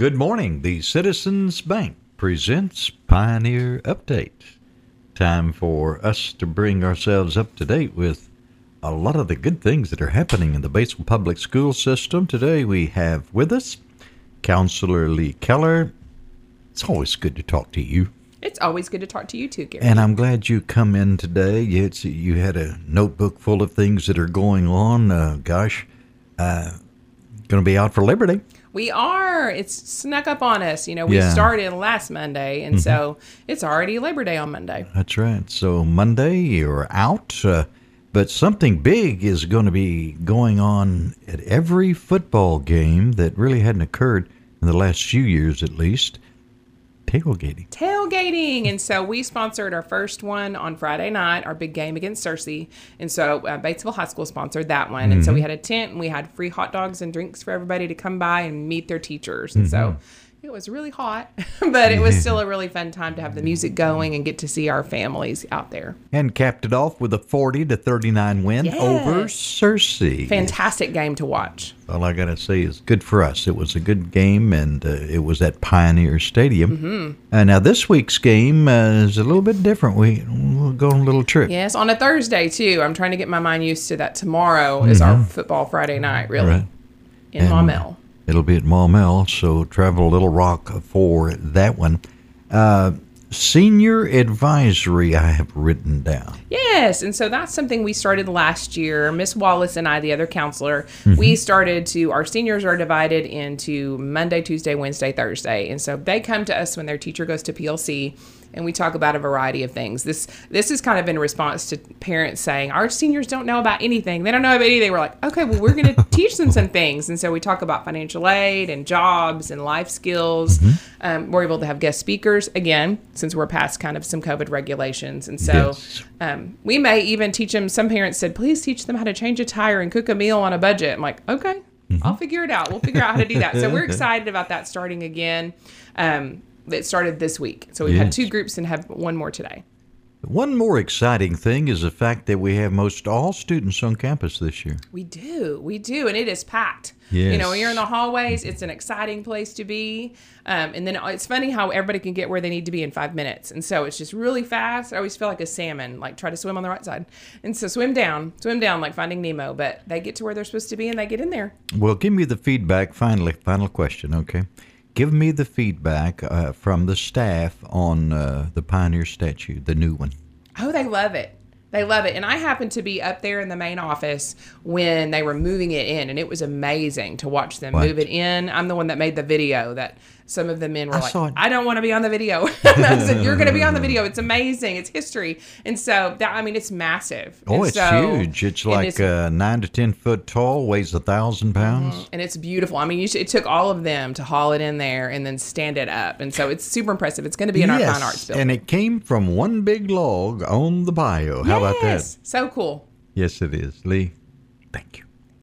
Good morning. The Citizens Bank presents Pioneer Update. Time for us to bring ourselves up to date with a lot of the good things that are happening in the Batesville Public School System. Today we have with us Counselor Leigh Keller. It's always good to talk to you. It's always good to talk to you too, Gary. And I'm glad you come in today. It's, you had a notebook full of things that are going on. Uh, gosh, uh, going to be out for Liberty. We are. It's snuck up on us. You know, we Yeah. started last Monday, and so it's already Labor Day on Monday. That's right. So Monday you're out, uh, but something big is going to be going on at every football game that really hadn't occurred in the last few years, at least. Tailgating. Tailgating. And so we sponsored our first one on Friday night, our big game against Searcy. And so uh, Batesville High School sponsored that one. And so we had a tent and we had free hot dogs and drinks for everybody to come by and meet their teachers. And so it was really hot, but it was still a really fun time to have the music going and get to see our families out there. And capped it off with a 40 to 39 win over Searcy. Fantastic game to watch. All I got to say is good for us. It was a good game, and uh, it was at Pioneer Stadium. Mm-hmm. Uh, now, this week's game uh, is a little bit different. We, we'll go on a little trip. Yes, on a Thursday too. I'm trying to get my mind used to that. Tomorrow is our football Friday night, really, Right. in And- Maumelle. It'll be at Maumelle, so travel Little Rock for that one. Uh, senior advisory, I have written down. Yes, and so that's something we started last year. Miss Wallace and I, the other counselor, we started to. Our seniors are divided into Monday, Tuesday, Wednesday, Thursday, and so they come to us when their teacher goes to PLC. And we talk about a variety of things. This this is kind of in response to parents saying our seniors don't know about anything. They don't know about anything. We're like, okay, well, we're going to teach them some things. And so we talk about financial aid and jobs and life skills. Um, we're able to have guest speakers again since we're past kind of some COVID regulations. And so Yes. um, we may even teach them. Some parents said, please teach them how to change a tire and cook a meal on a budget. I'm like, okay, I'll figure it out. We'll figure out how to do that. So we're excited about that starting again. Um, it started this week. So we've had two groups and have one more today. One more exciting thing is the fact that we have most all students on campus this year. We do, we do, and it is packed. You know, you're in the hallways, it's an exciting place to be. Um, and then it's funny how everybody can get where they need to be in five minutes, and so it's just really fast. I always feel like a salmon, like try to swim on the right side, and so swim down, swim down like Finding Nemo. But they get to where they're supposed to be, and they get in there. Well, give me the feedback. Finally, final question. Okay, give me the feedback uh, from the staff on uh, the Pioneer statue, the new one. Oh, they love it. They love it. And I happened to be up there in the main office when they were moving it in, and it was amazing to watch them What? move it in. I'm the one that made the video that some of the men were I like. I don't want to be on the video. I said, You're going to be on the video. It's amazing. It's history. And so, that, I mean, it's massive. Oh, And it's so- huge. It's like it's- Mm-hmm. uh, nine to ten foot tall, weighs a thousand pounds. and it's beautiful. I mean, you should, it took all of them to haul it in there and then stand it up. And so it's super impressive. It's going to be in our fine arts building. and it came from one big log on the bio. How about that? Yes. So cool. Yes, it is. Leigh, thank you.